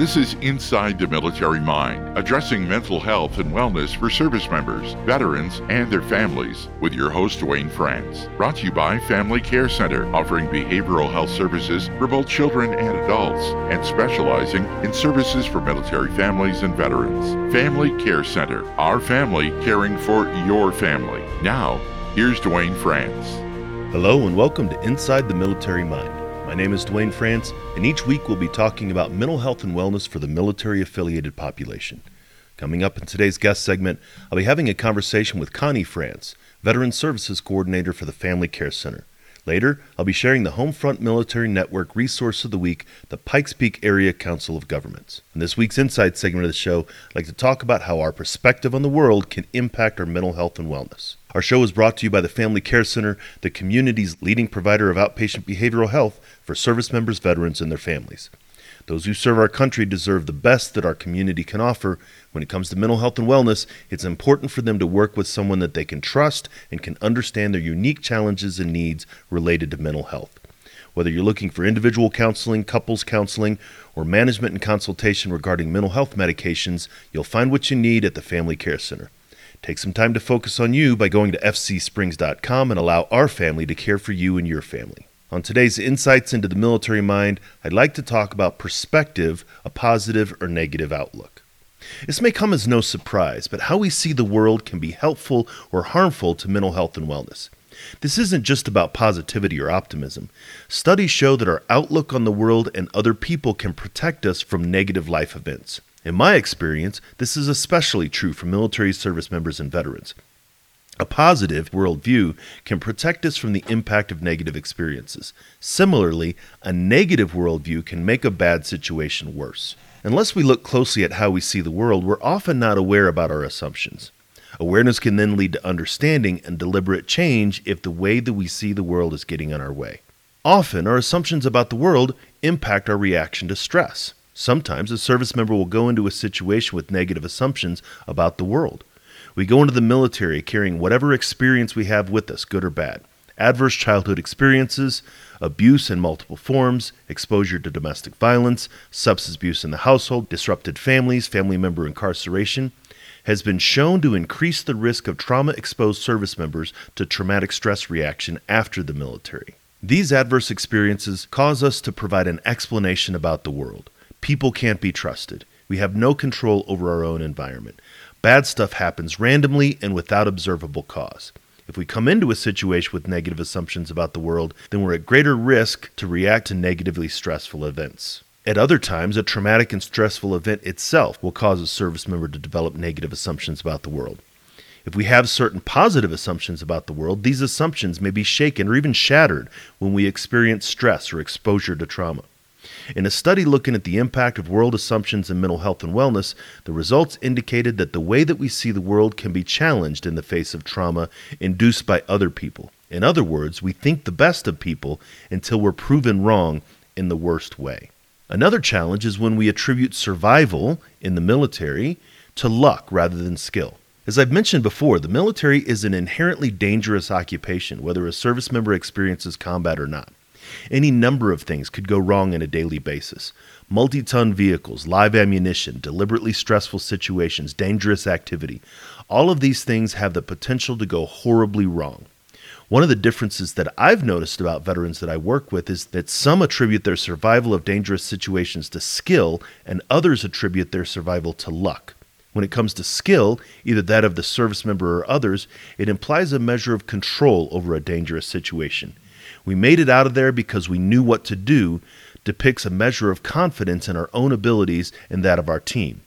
This is Inside the Military Mind, addressing mental health and wellness for service members, veterans, and their families, with your host, Duane France. Brought to you by Family Care Center, offering behavioral health services for both children and adults, and specializing in services for military families and veterans. Family Care Center, our family caring for your family. Now, here's Duane France. Hello, and welcome to Inside the Military Mind. My name is Duane France, and each week we'll be talking about mental health and wellness for the military affiliated population. Coming up in today's guest segment, I'll be having a conversation with Connie France, Veteran Services Coordinator for the Family Care Center. Later, I'll be sharing the Homefront Military Network Resource of the Week, the Pikes Peak Area Council of Governments. In this week's Insight segment of the show, I'd like to talk about how our perspective on the world can impact our mental health and wellness. Our show is brought to you by the Family Care Center, the community's leading provider of outpatient behavioral health for service members, veterans, and their families. Those who serve our country deserve the best that our community can offer. When it comes to mental health and wellness, it's important for them to work with someone that they can trust and can understand their unique challenges and needs related to mental health. Whether you're looking for individual counseling, couples counseling, or management and consultation regarding mental health medications, you'll find what you need at the Family Care Center. Take some time to focus on you by going to fcsprings.com and allow our family to care for you and your family. On today's Insights into the Military Mind, I'd like to talk about perspective, a positive or negative outlook. This may come as no surprise, but how we see the world can be helpful or harmful to mental health and wellness. This isn't just about positivity or optimism. Studies show that our outlook on the world and other people can protect us from negative life events. In my experience, this is especially true for military service members and veterans. A positive worldview can protect us from the impact of negative experiences. Similarly, a negative worldview can make a bad situation worse. Unless we look closely at how we see the world, we're often not aware about our assumptions. Awareness can then lead to understanding and deliberate change if the way that we see the world is getting in our way. Often, our assumptions about the world impact our reaction to stress. Sometimes a service member will go into a situation with negative assumptions about the world. We go into the military carrying whatever experience we have with us, good or bad adverse childhood experiences, abuse in multiple forms, exposure to domestic violence, substance abuse in the household, disrupted families, family member incarceration, has been shown to increase the risk of trauma exposed service members to traumatic stress reaction after the military. These adverse experiences cause us to provide an explanation about the world. People can't be trusted. We have no control over our own environment. Bad stuff happens randomly and without observable cause. If we come into a situation with negative assumptions about the world, then we're at greater risk to react to negatively stressful events. At other times, a traumatic and stressful event itself will cause a service member to develop negative assumptions about the world. If we have certain positive assumptions about the world, these assumptions may be shaken or even shattered when we experience stress or exposure to trauma. In a study looking at the impact of world assumptions in mental health and wellness, the results indicated that the way that we see the world can be challenged in the face of trauma induced by other people. In other words, we think the best of people until we're proven wrong in the worst way. Another challenge is when we attribute survival in the military to luck rather than skill. As I've mentioned before, the military is an inherently dangerous occupation, whether a service member experiences combat or not. Any number of things could go wrong on a daily basis multi ton vehicles, live ammunition, deliberately stressful situations, dangerous activity. All of these things have the potential to go horribly wrong. One of the differences that I've noticed about veterans that I work with is that some attribute their survival of dangerous situations to skill, and others attribute their survival to luck. When it comes to skill, either that of the service member or others, it implies a measure of control over a dangerous situation. We made it out of there because we knew what to do depicts a measure of confidence in our own abilities and that of our team.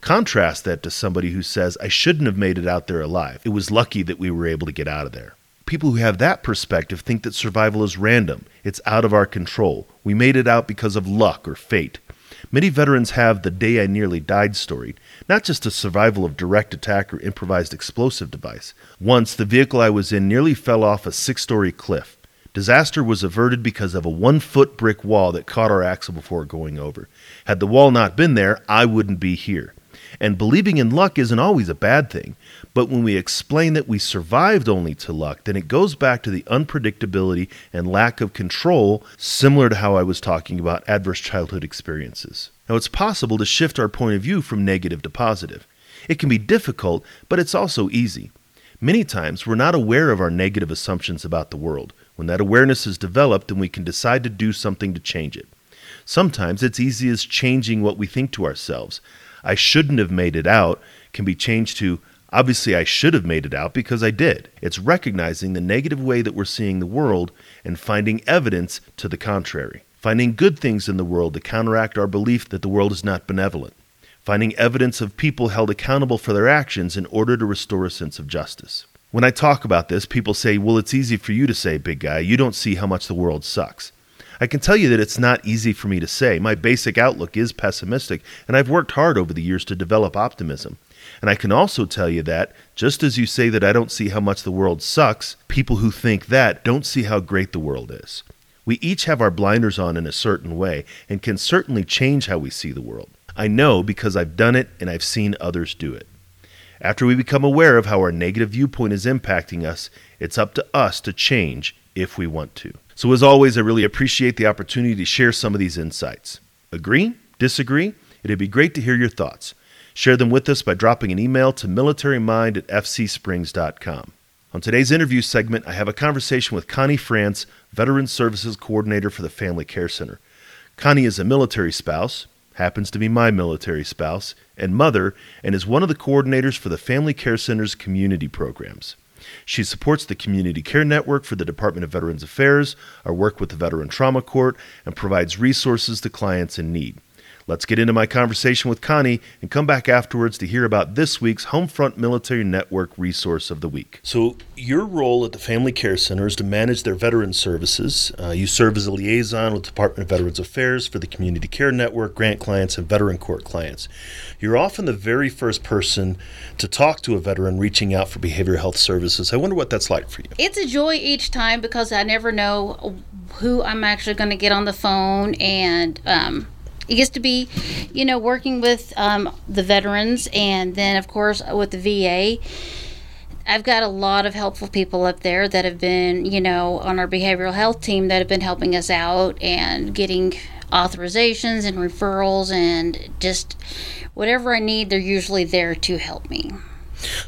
Contrast that to somebody who says, I shouldn't have made it out there alive. It was lucky that we were able to get out of there. People who have that perspective think that survival is random, it's out of our control. We made it out because of luck or fate. Many veterans have the day I nearly died story, not just a survival of direct attack or improvised explosive device. Once, the vehicle I was in nearly fell off a six story cliff. Disaster was averted because of a one foot brick wall that caught our axle before going over. Had the wall not been there, I wouldn't be here. And believing in luck isn't always a bad thing. But when we explain that we survived only to luck, then it goes back to the unpredictability and lack of control, similar to how I was talking about adverse childhood experiences. Now, it's possible to shift our point of view from negative to positive. It can be difficult, but it's also easy. Many times, we're not aware of our negative assumptions about the world. When that awareness is developed, then we can decide to do something to change it. Sometimes it's easy as changing what we think to ourselves. I shouldn't have made it out can be changed to Obviously, I should have made it out because I did. It's recognizing the negative way that we're seeing the world and finding evidence to the contrary. Finding good things in the world to counteract our belief that the world is not benevolent. Finding evidence of people held accountable for their actions in order to restore a sense of justice. When I talk about this, people say, well, it's easy for you to say, big guy. You don't see how much the world sucks. I can tell you that it's not easy for me to say. My basic outlook is pessimistic, and I've worked hard over the years to develop optimism. And I can also tell you that, just as you say that I don't see how much the world sucks, people who think that don't see how great the world is. We each have our blinders on in a certain way and can certainly change how we see the world. I know because I've done it and I've seen others do it. After we become aware of how our negative viewpoint is impacting us, it's up to us to change if we want to. So, as always, I really appreciate the opportunity to share some of these insights. Agree? Disagree? It'd be great to hear your thoughts. Share them with us by dropping an email to militarymind at fcsprings.com. On today's interview segment, I have a conversation with Connie France, Veteran Services Coordinator for the Family Care Center. Connie is a military spouse, happens to be my military spouse, and mother, and is one of the coordinators for the Family Care Center's community programs. She supports the Community Care Network for the Department of Veterans Affairs, our work with the Veteran Trauma Court, and provides resources to clients in need. Let's get into my conversation with Connie and come back afterwards to hear about this week's Homefront Military Network Resource of the Week. So, your role at the Family Care Center is to manage their veteran services. Uh, you serve as a liaison with the Department of Veterans Affairs for the Community Care Network, grant clients, and veteran court clients. You're often the very first person to talk to a veteran reaching out for behavioral health services. I wonder what that's like for you. It's a joy each time because I never know who I'm actually going to get on the phone and um, it gets to be, you know, working with um, the veterans and then, of course, with the VA. I've got a lot of helpful people up there that have been, you know, on our behavioral health team that have been helping us out and getting authorizations and referrals and just whatever I need, they're usually there to help me.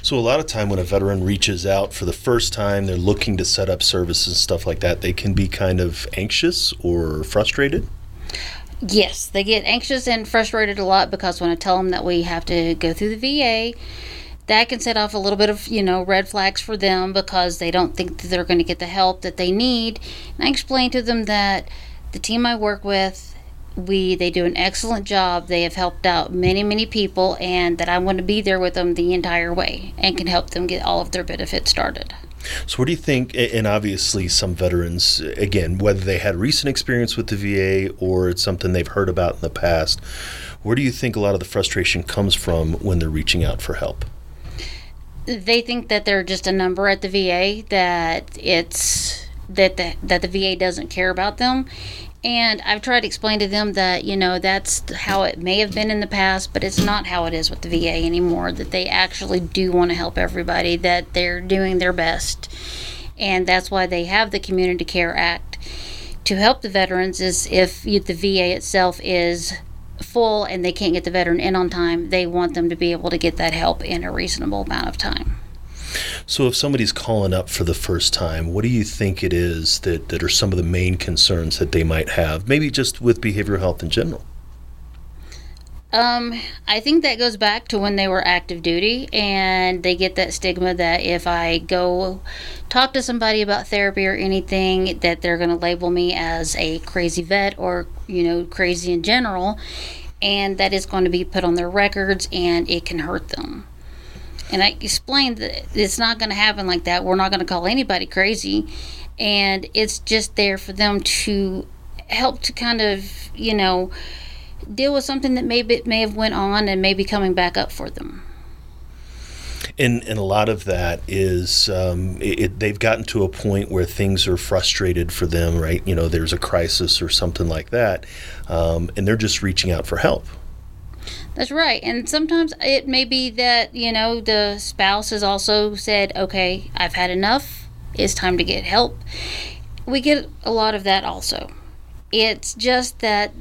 So a lot of time when a veteran reaches out for the first time, they're looking to set up services and stuff like that, they can be kind of anxious or frustrated. Yes, they get anxious and frustrated a lot because when I tell them that we have to go through the VA, that can set off a little bit of you know red flags for them because they don't think that they're going to get the help that they need. And I explain to them that the team I work with, we they do an excellent job. They have helped out many many people, and that I want to be there with them the entire way and can help them get all of their benefits started. So, what do you think? And obviously, some veterans, again, whether they had recent experience with the VA or it's something they've heard about in the past, where do you think a lot of the frustration comes from when they're reaching out for help? They think that they're just a number at the VA, that it's that the, that the VA doesn't care about them and I've tried to explain to them that, you know, that's how it may have been in the past, but it's not how it is with the VA anymore. That they actually do want to help everybody, that they're doing their best. And that's why they have the Community Care Act to help the veterans is if the VA itself is full and they can't get the veteran in on time, they want them to be able to get that help in a reasonable amount of time. So, if somebody's calling up for the first time, what do you think it is that, that are some of the main concerns that they might have, maybe just with behavioral health in general? Um, I think that goes back to when they were active duty, and they get that stigma that if I go talk to somebody about therapy or anything, that they're going to label me as a crazy vet or, you know, crazy in general and that is going to be put on their records and it can hurt them. And I explained that it's not going to happen like that. We're not going to call anybody crazy. And it's just there for them to help to kind of, you know, deal with something that maybe may have went on and maybe coming back up for them. And, and a lot of that is um, it, they've gotten to a point where things are frustrated for them, right? You know, there's a crisis or something like that, um, and they're just reaching out for help. That's right. And sometimes it may be that, you know, the spouse has also said, okay, I've had enough. It's time to get help. We get a lot of that also. It's just that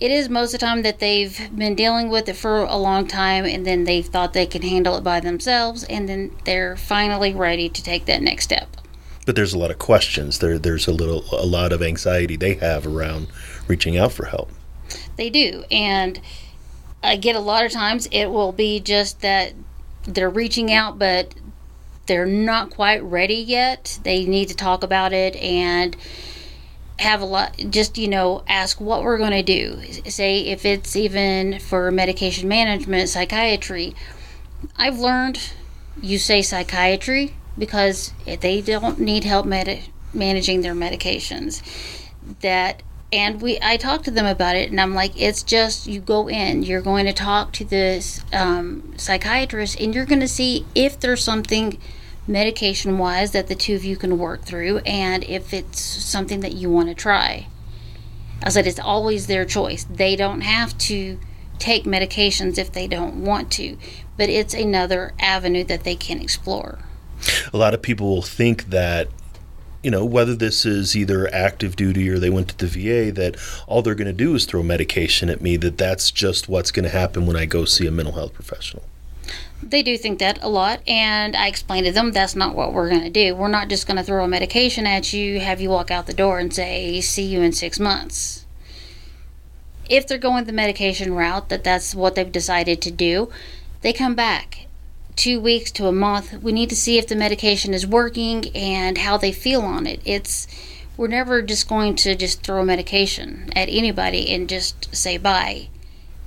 it is most of the time that they've been dealing with it for a long time and then they thought they could handle it by themselves and then they're finally ready to take that next step. But there's a lot of questions. There there's a little a lot of anxiety they have around reaching out for help. They do. And I get a lot of times it will be just that they're reaching out but they're not quite ready yet. They need to talk about it and have a lot just you know ask what we're going to do say if it's even for medication management psychiatry. I've learned you say psychiatry because they don't need help med- managing their medications. That and we i talked to them about it and i'm like it's just you go in you're going to talk to this um, psychiatrist and you're going to see if there's something medication wise that the two of you can work through and if it's something that you want to try. I said it's always their choice. They don't have to take medications if they don't want to, but it's another avenue that they can explore. A lot of people will think that you know, whether this is either active duty or they went to the VA, that all they're going to do is throw medication at me, that that's just what's going to happen when I go see a mental health professional. They do think that a lot, and I explained to them that's not what we're going to do. We're not just going to throw a medication at you, have you walk out the door, and say, see you in six months. If they're going the medication route, that that's what they've decided to do, they come back two weeks to a month. We need to see if the medication is working and how they feel on it. It's we're never just going to just throw medication at anybody and just say bye.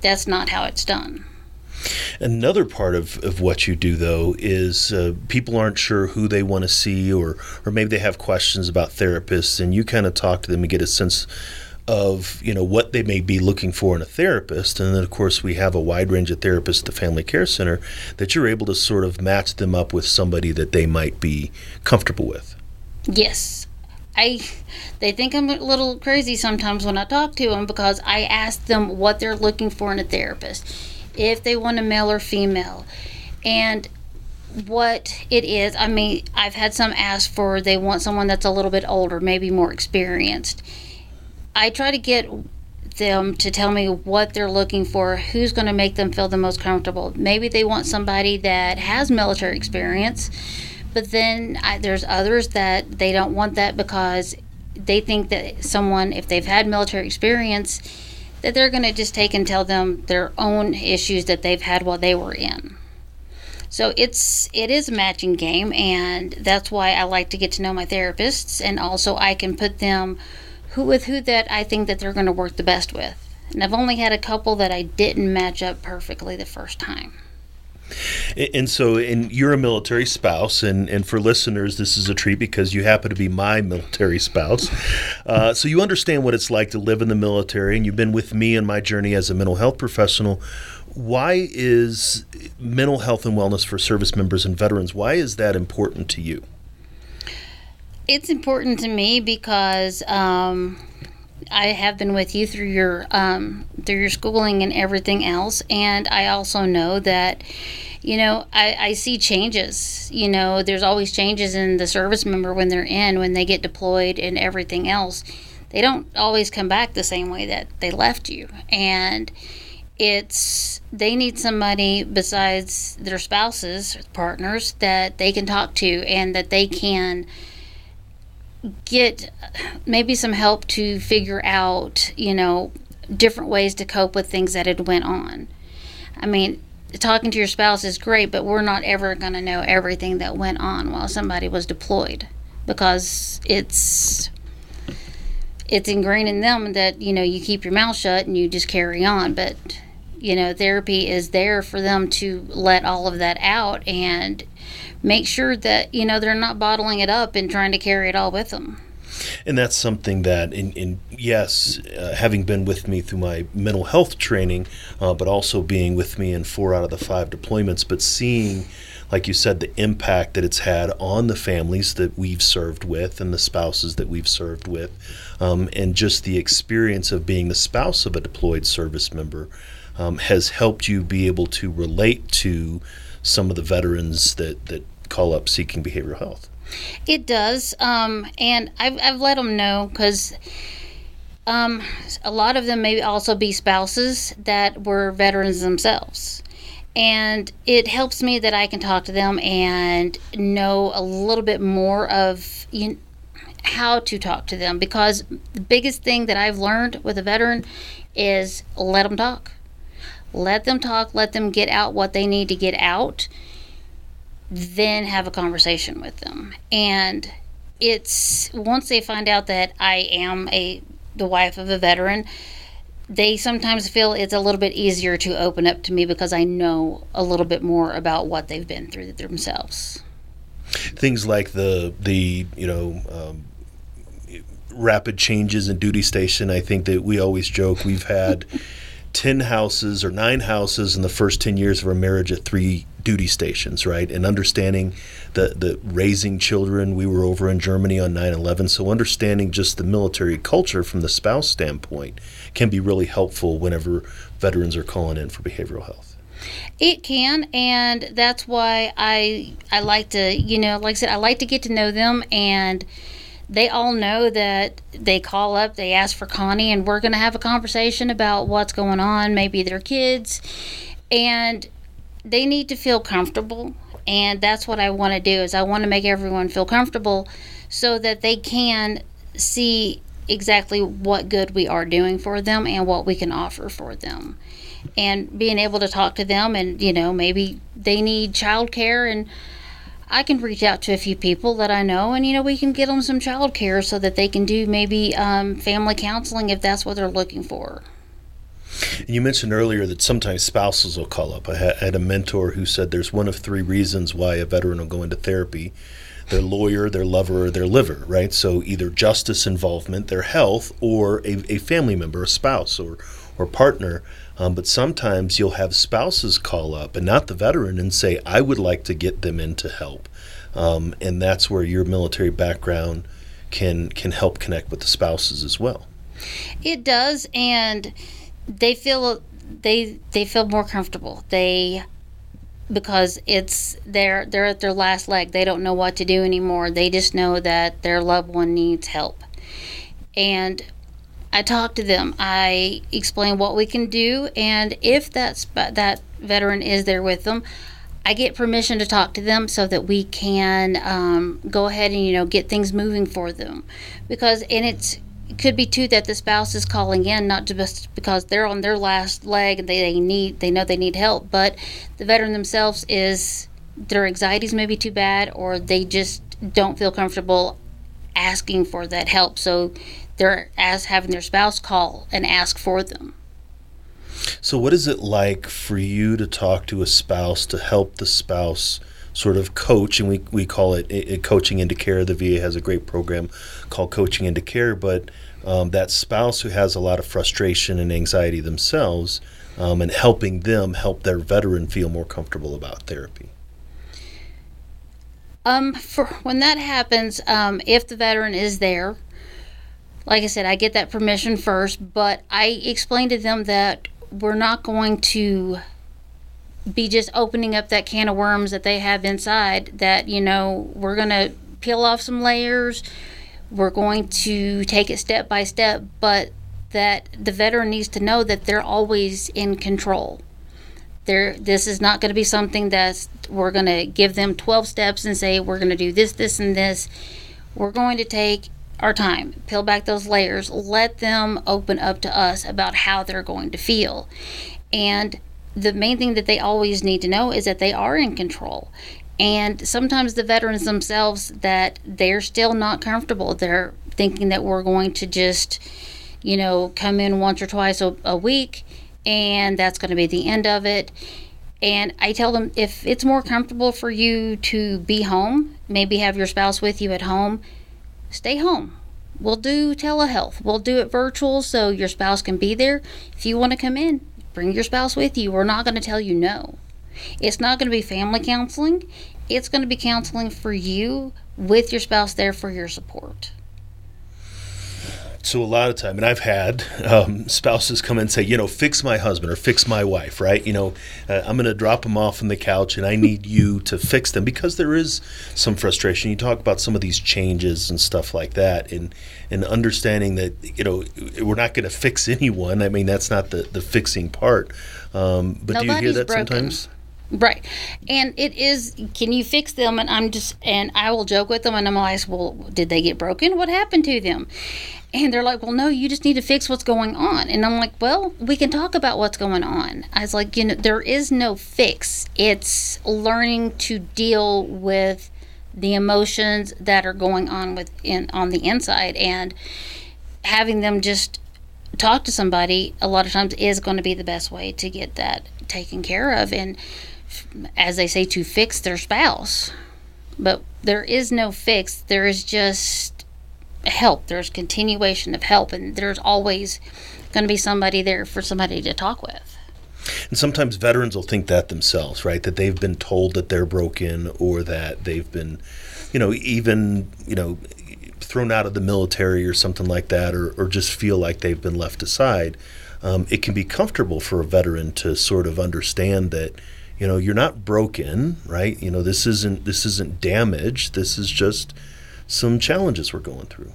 That's not how it's done. Another part of, of what you do, though, is uh, people aren't sure who they want to see, or, or maybe they have questions about therapists, and you kind of talk to them and get a sense of you know what they may be looking for in a therapist and then of course we have a wide range of therapists at the family care center that you're able to sort of match them up with somebody that they might be comfortable with yes i they think i'm a little crazy sometimes when i talk to them because i ask them what they're looking for in a therapist if they want a male or female. And what it is, I mean, I've had some ask for they want someone that's a little bit older, maybe more experienced. I try to get them to tell me what they're looking for, who's going to make them feel the most comfortable. Maybe they want somebody that has military experience, but then I, there's others that they don't want that because they think that someone, if they've had military experience, that they're going to just take and tell them their own issues that they've had while they were in. So it's it is a matching game, and that's why I like to get to know my therapists, and also I can put them who with who that I think that they're going to work the best with. And I've only had a couple that I didn't match up perfectly the first time. And so, and you're a military spouse, and, and for listeners, this is a treat because you happen to be my military spouse. Uh, so you understand what it's like to live in the military, and you've been with me in my journey as a mental health professional. Why is mental health and wellness for service members and veterans? Why is that important to you? It's important to me because um, I have been with you through your um, through your schooling and everything else, and I also know that you know I, I see changes. You know, there's always changes in the service member when they're in when they get deployed and everything else. They don't always come back the same way that they left you, and it's they need somebody besides their spouses, partners that they can talk to and that they can get maybe some help to figure out, you know, different ways to cope with things that had went on. I mean, talking to your spouse is great, but we're not ever going to know everything that went on while somebody was deployed because it's it's ingrained in them that you know you keep your mouth shut and you just carry on but you know therapy is there for them to let all of that out and make sure that you know they're not bottling it up and trying to carry it all with them. And that's something that, in, in yes, uh, having been with me through my mental health training, uh, but also being with me in four out of the five deployments, but seeing like you said, the impact that it's had on the families that we've served with and the spouses that we've served with, um, and just the experience of being the spouse of a deployed service member um, has helped you be able to relate to some of the veterans that, that call up seeking behavioral health. It does, um, and I've, I've let them know because um, a lot of them may also be spouses that were veterans themselves and it helps me that I can talk to them and know a little bit more of you know, how to talk to them because the biggest thing that I've learned with a veteran is let them talk. Let them talk, let them get out what they need to get out, then have a conversation with them. And it's once they find out that I am a the wife of a veteran, they sometimes feel it's a little bit easier to open up to me because I know a little bit more about what they've been through themselves. Things like the the you know um, rapid changes in duty station. I think that we always joke we've had. 10 houses or nine houses in the first 10 years of our marriage at three duty stations, right? And understanding the, the raising children. We were over in Germany on 9 11. So understanding just the military culture from the spouse standpoint can be really helpful whenever veterans are calling in for behavioral health. It can, and that's why I I like to, you know, like I said, I like to get to know them, and they all know that they call up, they ask for Connie, and we're going to have a conversation about what's going on, maybe their kids, and they need to feel comfortable, and that's what I want to do. Is I want to make everyone feel comfortable, so that they can see exactly what good we are doing for them and what we can offer for them and being able to talk to them and you know maybe they need childcare and I can reach out to a few people that I know and you know we can get them some childcare so that they can do maybe um, family counseling if that's what they're looking for. You mentioned earlier that sometimes spouses will call up. I had a mentor who said there's one of three reasons why a veteran will go into therapy their lawyer, their lover, or their liver, right? So either justice involvement, their health, or a, a family member, a spouse, or, or partner. Um, but sometimes you'll have spouses call up and not the veteran and say, I would like to get them into help. Um, and that's where your military background can can help connect with the spouses as well. It does, and they feel they they feel more comfortable. They because it's they're they're at their last leg. They don't know what to do anymore. They just know that their loved one needs help. And I talk to them. I explain what we can do, and if that's that veteran is there with them, I get permission to talk to them so that we can um, go ahead and you know get things moving for them, because and it's it could be too that the spouse is calling in not just because they're on their last leg and they, they need they know they need help but the veteran themselves is their anxieties may be too bad or they just don't feel comfortable asking for that help so they're as having their spouse call and ask for them so what is it like for you to talk to a spouse to help the spouse sort of coach, and we, we call it, it, coaching into care. The VA has a great program called Coaching into Care, but um, that spouse who has a lot of frustration and anxiety themselves, um, and helping them help their veteran feel more comfortable about therapy. Um, for when that happens, um, if the veteran is there, like I said, I get that permission first, but I explain to them that we're not going to be just opening up that can of worms that they have inside that you know we're going to peel off some layers. We're going to take it step by step but that the veteran needs to know that they're always in control. There this is not going to be something that we're going to give them 12 steps and say we're going to do this this and this. We're going to take our time peel back those layers let them open up to us about how they're going to feel and the main thing that they always need to know is that they are in control. And sometimes the veterans themselves that they're still not comfortable. They're thinking that we're going to just, you know, come in once or twice a, a week and that's going to be the end of it. And I tell them if it's more comfortable for you to be home, maybe have your spouse with you at home, stay home. We'll do telehealth. We'll do it virtual so your spouse can be there. If you want to come in, bring your spouse with you. We're not going to tell you no. It's not going to be family counseling. It's going to be counseling for you with your spouse there for your support. So a lot of time, and I've had um, spouses come and say, you know, fix my husband or fix my wife, right? You know, uh, I'm going to drop them off on the couch, and I need you to fix them because there is some frustration. You talk about some of these changes and stuff like that, and and understanding that you know we're not going to fix anyone. I mean, that's not the the fixing part. Um, but Nobody's do you hear that broken. sometimes? Right. And it is, can you fix them? And I'm just, and I will joke with them and I'm like, well, did they get broken? What happened to them? And they're like, well, no, you just need to fix what's going on. And I'm like, well, we can talk about what's going on. I was like, you know, there is no fix. It's learning to deal with the emotions that are going on within on the inside and having them just talk to somebody a lot of times is going to be the best way to get that taken care of and as they say to fix their spouse but there is no fix there is just help there's continuation of help and there's always going to be somebody there for somebody to talk with And sometimes veterans will think that themselves, right? That they've been told that they're broken or that they've been, you know, even, you know, thrown out of the military or something like that, or, or just feel like they've been left aside. Um, it can be comfortable for a veteran to sort of understand that, you know, you're not broken, right? You know, this isn't this isn't damage. This is just some challenges we're going through.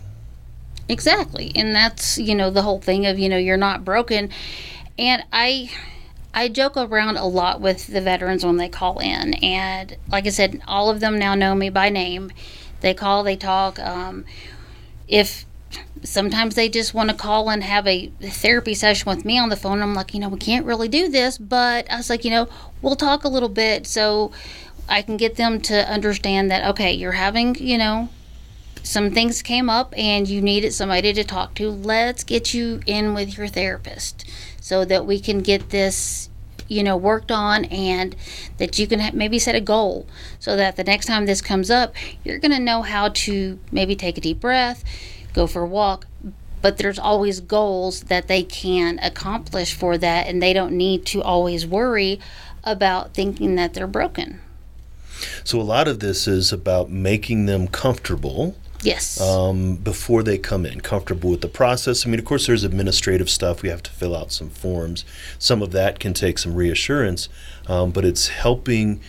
Exactly. And that's, you know, the whole thing of, you know, you're not broken. And I I joke around a lot with the veterans when they call in. And like I said, all of them now know me by name. They call, they talk. Um, if sometimes they just want to call and have a therapy session with me on the phone, I'm like, you know, we can't really do this, but I was like, you know, we'll talk a little bit so I can get them to understand that, okay, you're having, you know, some things came up and you needed somebody to talk to. Let's get you in with your therapist so that we can get this, you know, worked on and that you can maybe set a goal so that the next time this comes up, you're going to know how to maybe take a deep breath, go for a walk. But there's always goals that they can accomplish for that, and they don't need to always worry about thinking that they're broken. So a lot of this is about making them comfortable Yes. um, before they come in, comfortable with the process. I mean, of course, there's administrative stuff. We have to fill out some forms. Some of that can take some reassurance, um, but it's helping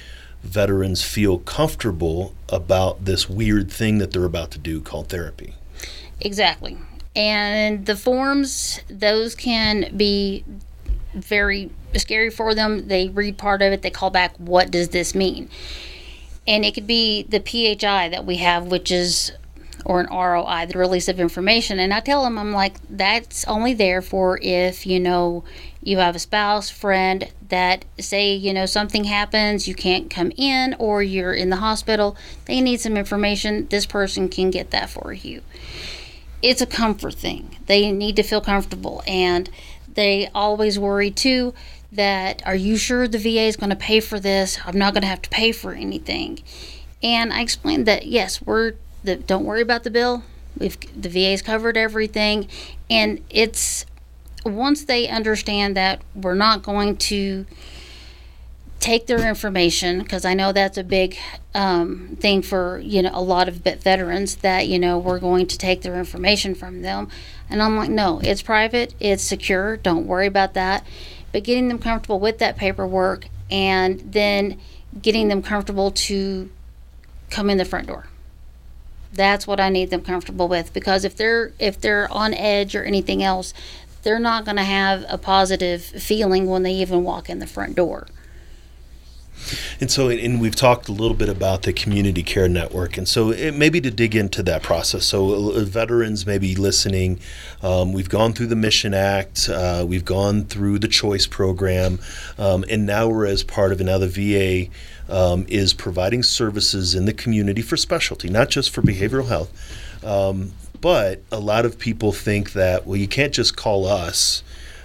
veterans feel comfortable about this weird thing that they're about to do called therapy. Exactly. And the forms, those can be very scary for them. They read part of it, they call back, what does this mean? And it could be the PHI that we have, which is, or an ROI, the release of information. And I tell them, I'm like, that's only there for if, you know, you have a spouse, friend that say, you know, something happens, you can't come in, or you're in the hospital, they need some information, this person can get that for you it's a comfort thing. They need to feel comfortable, and they always worry too that are you sure the VA is going to pay for this? I'm not going to have to pay for anything. And I explained that yes, we're the, don't worry about the bill. We've the VA's covered everything, and it's once they understand that we're not going to take their information because I know that's a big um, thing for you know a lot of veterans that you know we're going to take their information from them, and I'm like, no, it's private, it's secure, don't worry about that. But getting them comfortable with that paperwork and then getting them comfortable to come in the front door. That's what I need them comfortable with because if they're if they're on edge or anything else, they're not going to have a positive feeling when they even walk in the front door. And so, and we've talked a little bit about the community care network, and so it, maybe to dig into that process. So, uh, veterans maybe listening, um, we've gone through the Mission Act, uh, we've gone through the Choice Program, um, and now we're as part of another VA um, is providing services in the community for specialty, not just for behavioral health. Um, But a lot of people think that well, you can't just call us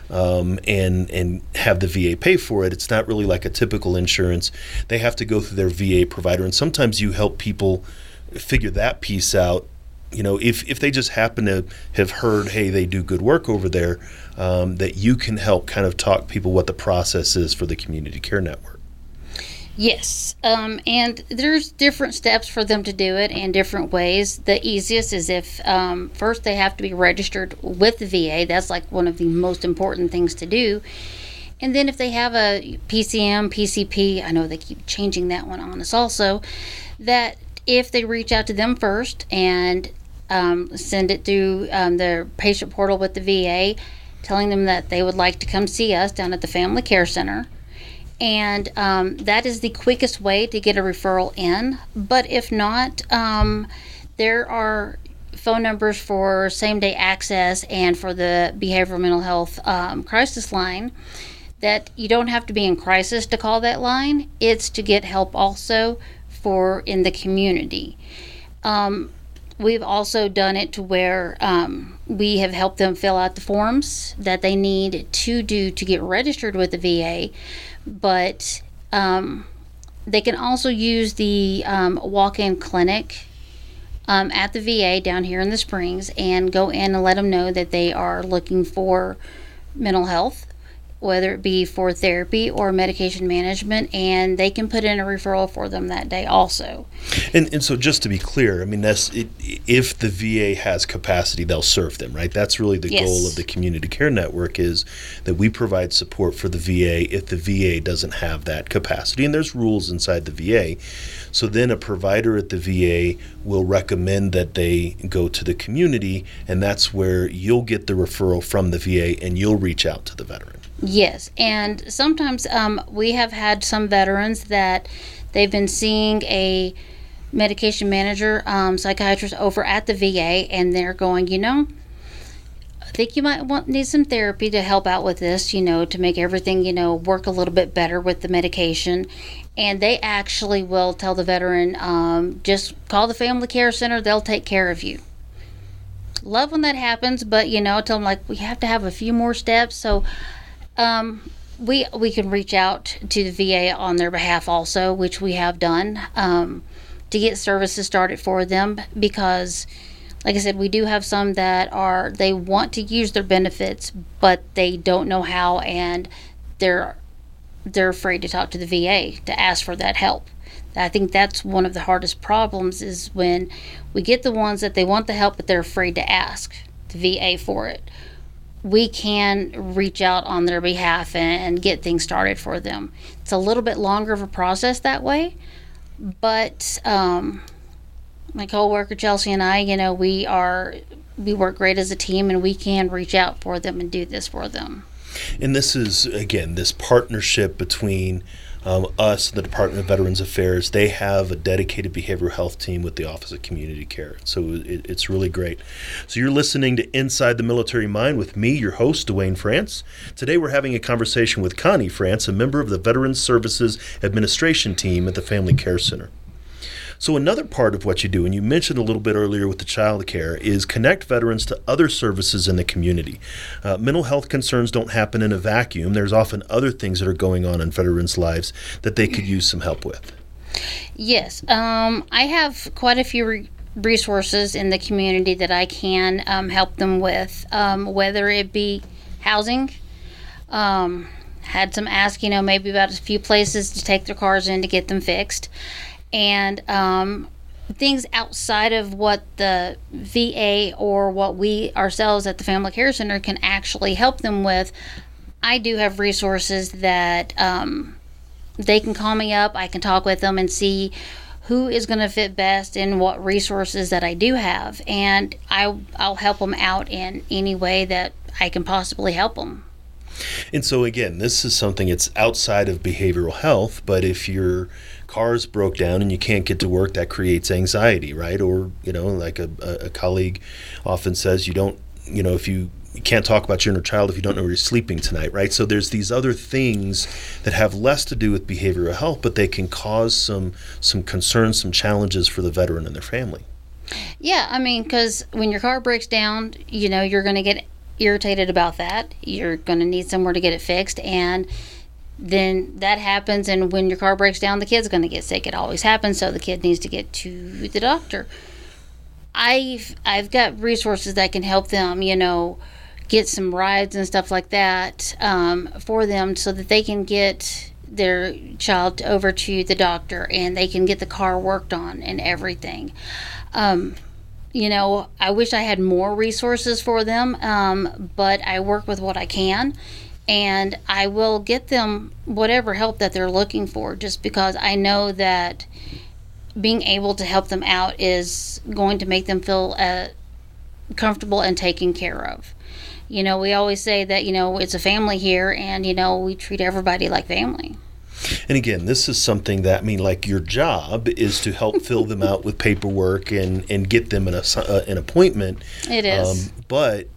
um, and and have the VA pay for it. It's not really like a typical insurance. They have to go through their VA provider, and sometimes you help people figure that piece out. You know, if if they just happen to have heard, hey, they do good work over there, um, that you can help kind of talk people what the process is for the community care network. Yes, um, and there's different steps for them to do it and different ways. The easiest is if um, first they have to be registered with the VA. That's like one of the most important things to do. And then if they have a PCM, PCP, I know they keep changing that one on us also, that if they reach out to them first and um, send it through um, their patient portal with the VA, telling them that they would like to come see us down at the Family Care Center and um, that is the quickest way to get a referral in. But if not, um, there are phone numbers for same day access and for the behavioral mental health um, crisis line that you don't have to be in crisis to call that line. It's to get help also for in the community. Um, we've also done it to where um, we have helped them fill out the forms that they need to do to get registered with the VA but um, they can also use the um, walk in clinic um, at the VA down here in the Springs and go in and let them know that they are looking for mental health whether it be for therapy or medication management, and they can put in a referral for them that day also. And, and so, just to be clear, I mean, that's it, if the VA has capacity, they'll serve them, right? That's really the yes. goal of the community care network is that we provide support for the VA if the VA doesn't have that capacity, and there's rules inside the VA. So then, a provider at the VA will recommend that they go to the community, and that's where you'll get the referral from the VA, and you'll reach out to the veteran. Yes, and sometimes um, we have had some veterans that they've been seeing a medication manager, um, psychiatrist over at the VA, and they're going, you know, I think you might want need some therapy to help out with this, you know, to make everything, you know, work a little bit better with the medication. And they actually will tell the veteran, um, just call the family care center; they'll take care of you. Love when that happens, but you know, tell them like we have to have a few more steps. So um, we we can reach out to the VA on their behalf also, which we have done um, to get services started for them because, like I said, we do have some that are they want to use their benefits, but they don't know how, and they're they're afraid to talk to the VA to ask for that help. I think that's one of the hardest problems is when we get the ones that they want the help, but they're afraid to ask the VA for it we can reach out on their behalf and, and, get things started for them. It's a little bit longer of a process that way, but um, my coworker Chelsea and I, you know, we are we work great as a team, and we can reach out for them and do this for them. And this is again this partnership between um, us, the Department of Veterans Affairs, they have a dedicated behavioral health team with the Office of Community Care. So it, it's really great. So you're listening to Inside the Military Mind with me, your host, Duane France. Today we're having a conversation with Connie France, a member of the Veterans Services Administration team at the Family Care Center. So, another part of what you do, and you mentioned a little bit earlier with the child care, is connect veterans to other services in the community. Uh, mental health concerns don't happen in a vacuum. There's often other things that are going on in veterans' lives that they could use some help with. Yes, um, I have quite a few re- resources in the community that I can um, help them with, um, whether it be housing. Um, had some ask, you know, maybe about a few places to take their cars in to get them fixed and um, things outside of what the VA or what we ourselves at the Family Care Center can actually help them with. I do have resources that um, they can call me up. I can talk with them and see who is going to fit best in what resources that I do have, and I I'll help them out in any way that I can possibly help them. And so again, this is something it's outside of behavioral health, but if you're cars broke down and you can't get to work, that creates anxiety, right? Or, you know, like a, a colleague often says, you don't, you know, if you you can't talk about your inner child if you don't know where you're sleeping tonight, right? So there's these other things that have less to do with behavioral health, but they can cause some some concerns, some challenges for the veteran and their family. Yeah, I mean, because when your car breaks down, you know, you're going to get irritated about that. You're going to need somewhere to get it fixed. And then that happens. And when your car breaks down, the kid's going to get sick. It always happens. So the kid needs to get to the doctor. I've, I've got resources that can help them, you know, get some rides and stuff like that um, for them so that they can get their child over to the doctor and they can get the car worked on and everything. Um, you know, I wish I had more resources for them, um, but I work with what I can and I will get them whatever help that they're looking for just because I know that being able to help them out is going to make them feel uh, comfortable and taken care of. You know, we always say that, you know, it's a family here and, you know, we treat everybody like family. And again, this is something that I mean, like your job is to help fill them out with paperwork and and get them an uh, an appointment. It is, um, but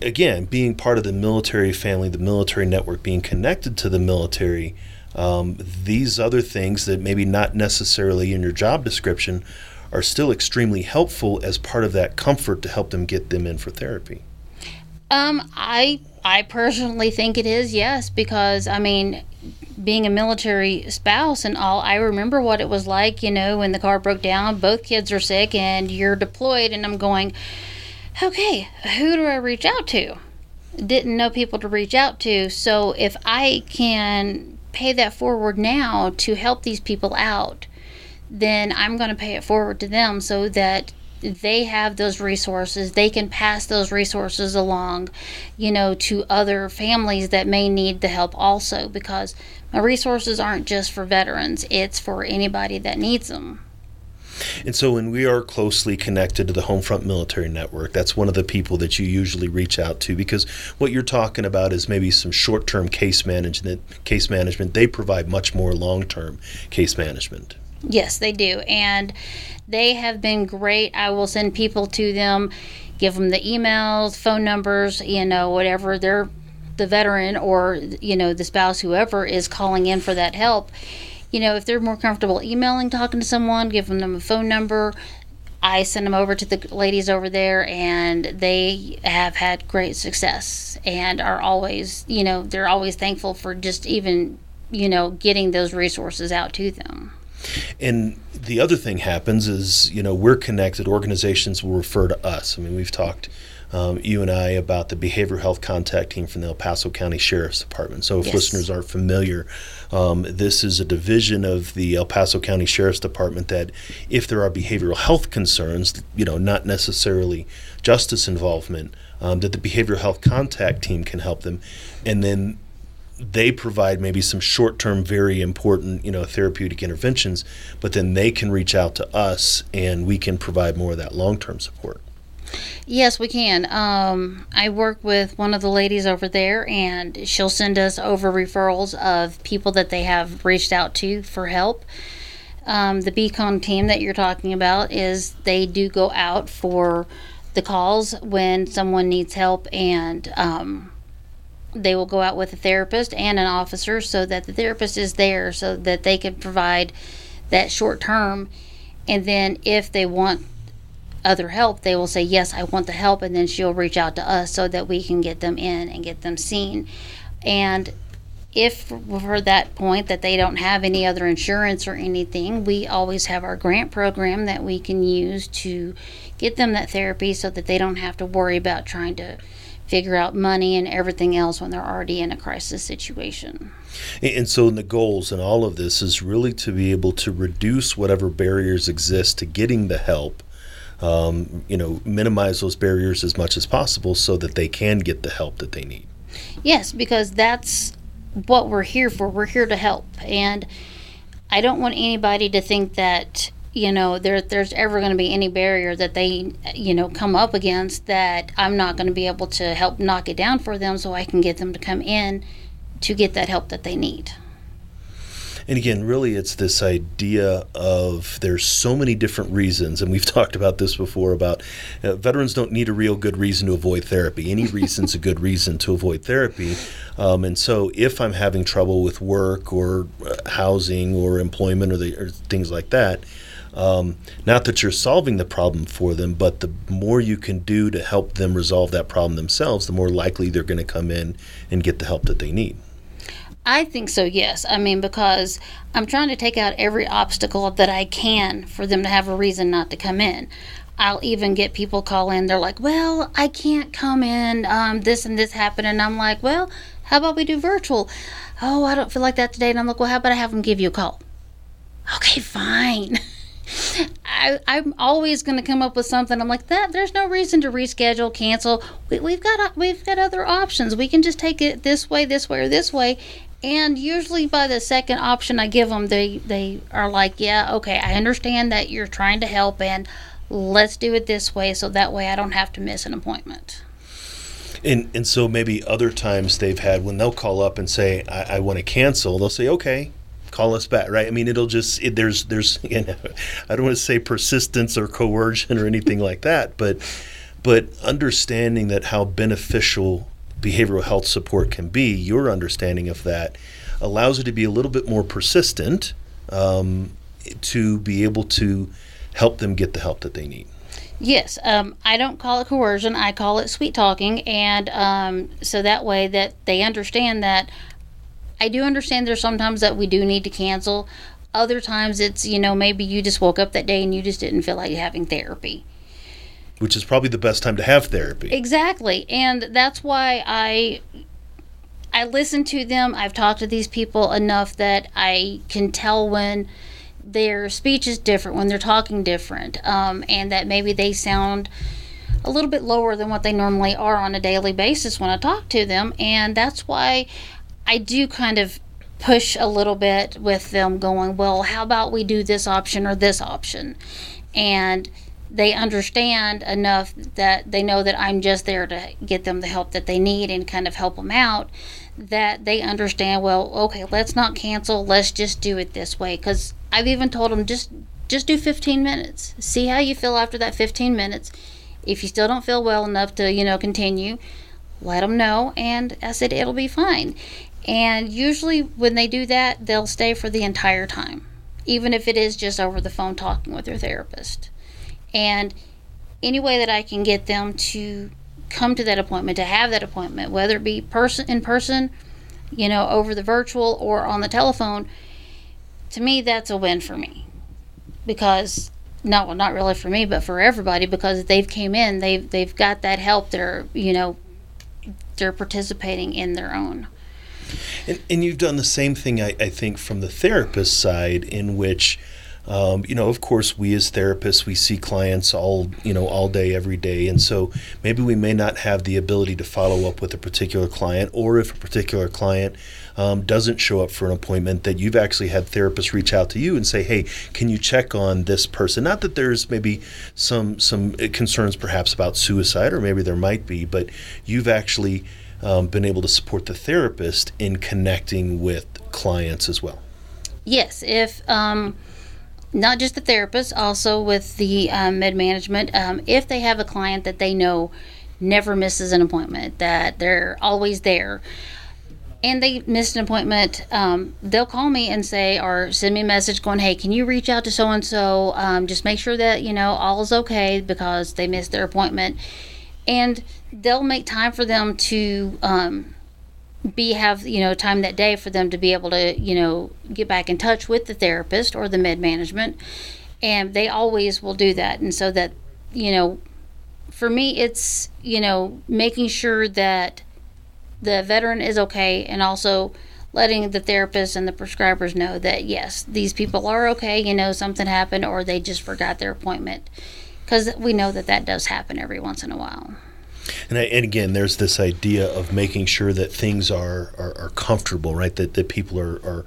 again, being part of the military family, the military network, being connected to the military, um, these other things that maybe not necessarily in your job description are still extremely helpful as part of that comfort to help them get them in for therapy. Um, I I personally think it is yes because I mean being a military spouse and all, I remember what it was like, you know, when the car broke down, both kids are sick, and you're deployed, and I'm going, okay, who do I reach out to? Didn't know people to reach out to. So if I can pay that forward now to help these people out, then I'm going to pay it forward to them so that they have those resources they can pass those resources along you know to other families that may need the help also because my resources aren't just for veterans it's for anybody that needs them and so when we are closely connected to the Homefront Military Network, that's one of the people that you usually reach out to because what you're talking about is maybe some short-term case management. Case management. They provide much more long-term case management. Yes, they do. And they have been great. I will send people to them, give them the emails, phone numbers, you know, whatever they're the veteran or you know the spouse whoever is calling in for that help you know if they're more comfortable emailing talking to someone giving them a phone number i send them over to the ladies over there and they have had great success and are always you know they're always thankful for just even you know getting those resources out to them and the other thing happens is, you know, we're connected. Organizations will refer to us. I mean, we've talked, um, you and I, about the behavioral health contact team from the El Paso County Sheriff's Department. So, if yes. listeners aren't familiar, um, this is a division of the El Paso County Sheriff's Department that, if there are behavioral health concerns, you know, not necessarily justice involvement, um, that the behavioral health contact team can help them. And then they provide maybe some short-term very important you know therapeutic interventions but then they can reach out to us and we can provide more of that long-term support yes we can. Um, i work with one of the ladies over there and she'll send us over referrals of people that they have reached out to for help. Um, the beacon team that you're talking about is they do go out for the calls when someone needs help and um, they will go out with a therapist and an officer so that the therapist is there so that they can provide that short term. And then if they want other help they will say yes i want the help and then she'll reach out to us so that we can get them in and get them seen and if for that point that they don't have any other insurance or anything we always have our grant program that we can use to get them that therapy so that they don't have to worry about trying to figure out money and everything else when they're already in a crisis situation. And so, the goals in all of this is really to be able to reduce whatever barriers exist to getting the help. Um, you know, minimize those barriers as much as possible so that they can get the help that they need. Yes, because that's what we're here for. We're here to help. And I don't want anybody to think that you know there there's ever going to be any barrier that they you know come up against that I'm not going to be able to help knock it down for them so I can get them to come in to get that help that they need. And again, really, it's this idea of there's so many different reasons, and we've talked about this before about uh, veterans don't need a real good reason to avoid therapy. Any reason's a good reason to avoid therapy. Um, and so, if I'm having trouble with work or uh, housing or employment or, the, or things like that, Um, not that you're solving the problem for them, but the more you can do to help them resolve that problem themselves, the more likely they're going to come in and get the help that they need. I think so, yes. I mean, because I'm trying to take out every obstacle that I can for them to have a reason not to come in. I'll even get people call in. They're like, "Well, I can't come in. Um, this and this happened," and I'm like, "Well, how about we do virtual?" Oh, I don't feel like that today, and I'm like, "Well, how about I have them give you a call?" Okay, fine. I, I'm always going to come up with something. I'm like that. There's no reason to reschedule, cancel. We, we've got we've got other options. We can just take it this way, this way, or this way, and usually by the second option I give them, they they are like, yeah, okay, I understand that you're trying to help, and let's do it this way, so that way I don't have to miss an appointment. And and so maybe other times they've had when they'll call up and say, I, I want to cancel. They'll say, okay, call us back, right? I mean, it'll just it, there's there's you know, I don't want to say persistence or coercion or anything like that, but but understanding that how beneficial behavioral health support can be, your understanding of that allows it to be a little bit more persistent um, to be able to help them get the help that they need. Yes, um, I don't call it coercion. I call it sweet talking, and um, so that way that they understand that I do understand there's sometimes that we do need to cancel. Other times it's you know maybe you just woke up that day and you just didn't feel like having therapy which is probably the best time to have therapy. Exactly. And that's why I I listen to them. I've talked to these people enough that I can tell when their speech is different, when they're talking different, um, and that maybe they sound a little bit lower than what they normally are on a daily basis when I talk to them. And that's why I do kind of push a little bit with them going, well, how about we do this option or this option? And they understand enough that they know that I'm just there to get them the help that they need and kind of help them out that they understand well okay let's not cancel let's just do it this way. Cuz I've even told them just just do 15 minutes. See how you feel after that 15 minutes. If you still don't feel well enough to you know continue let them know and I said it'll be fine. And usually when they do that they'll stay for the entire time even if it is just over the phone talking with their therapist and any way that I can get them to come to that appointment, to have that appointment, whether it be person in person, you know, over the virtual or on the telephone, to me that's a win for me. Because not well, not really for me, but for everybody because they've came in, they've they've got that help. They're you know they're participating in their own. And, and you've done the same thing, I, I think, from the therapist side, in which um, you know, of course, we as therapists, we see clients all, you know, all day, every day. And so maybe we may not have the ability to follow up with a particular client, or if a particular client um, doesn't show up for an appointment, that you've actually had therapists reach out to you and say, hey, can you check on this person? Not that there's maybe some, some concerns perhaps about suicide, or maybe there might be, but you've actually um, been able to support the therapist in connecting with clients as well. Yes. If, um, not just the therapist, also with the um, med management. Um, if they have a client that they know never misses an appointment, that they're always there, and they missed an appointment, um, they'll call me and say, or send me a message going, hey, can you reach out to so and so? Just make sure that, you know, all is okay because they missed their appointment. And they'll make time for them to um, be have you know time that day for them to be able to you know get back in touch with the therapist or the med management. And they always will do that. And so that you know for me it's you know making sure that the veteran is okay and also letting the therapist and the prescribers know that yes these people are okay you know something happened or they just forgot their appointment. Because we know that that does happen every once in a while and, I, and again, there's this idea of making sure that things are, are, are comfortable, right? That, that people are, are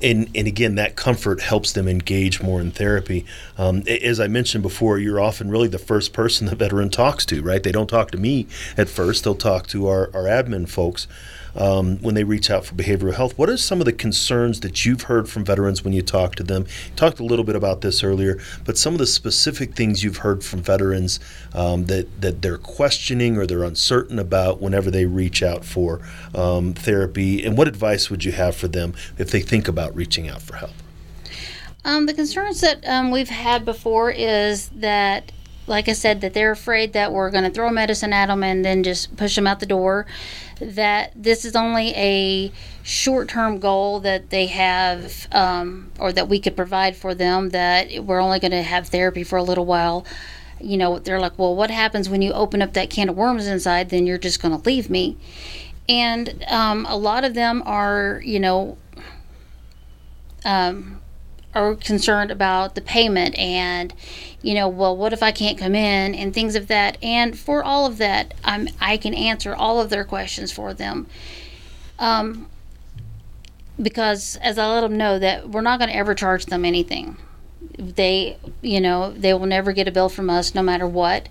and, and again, that comfort helps them engage more in therapy. Um, as I mentioned before, you're often really the first person the veteran talks to, right? They don't talk to me at first, they'll talk to our, our admin folks um, when they reach out for behavioral health. What are some of the concerns that you've heard from veterans when you talk to them? You talked a little bit about this earlier, but some of the specific things you've heard from veterans um, that, that they're questioning or they're uncertain about whenever they reach out for um, therapy, and what advice would you have for them if they think about reaching out for help? Um, the concerns that um, we've had before is that, like I said, that they're afraid that we're going to throw medicine at them and then just push them out the door. That this is only a short term goal that they have, um, or that we could provide for them, that we're only going to have therapy for a little while. You know, they're like, well, what happens when you open up that can of worms inside? Then you're just going to leave me. And um, a lot of them are, you know, um, are concerned about the payment and you know well what if i can't come in and things of that. And for all of that i'm i can answer all of their questions for them. Um, because as i let them know that we're not going to ever charge them anything. They you know they will never get a bill from us no matter what.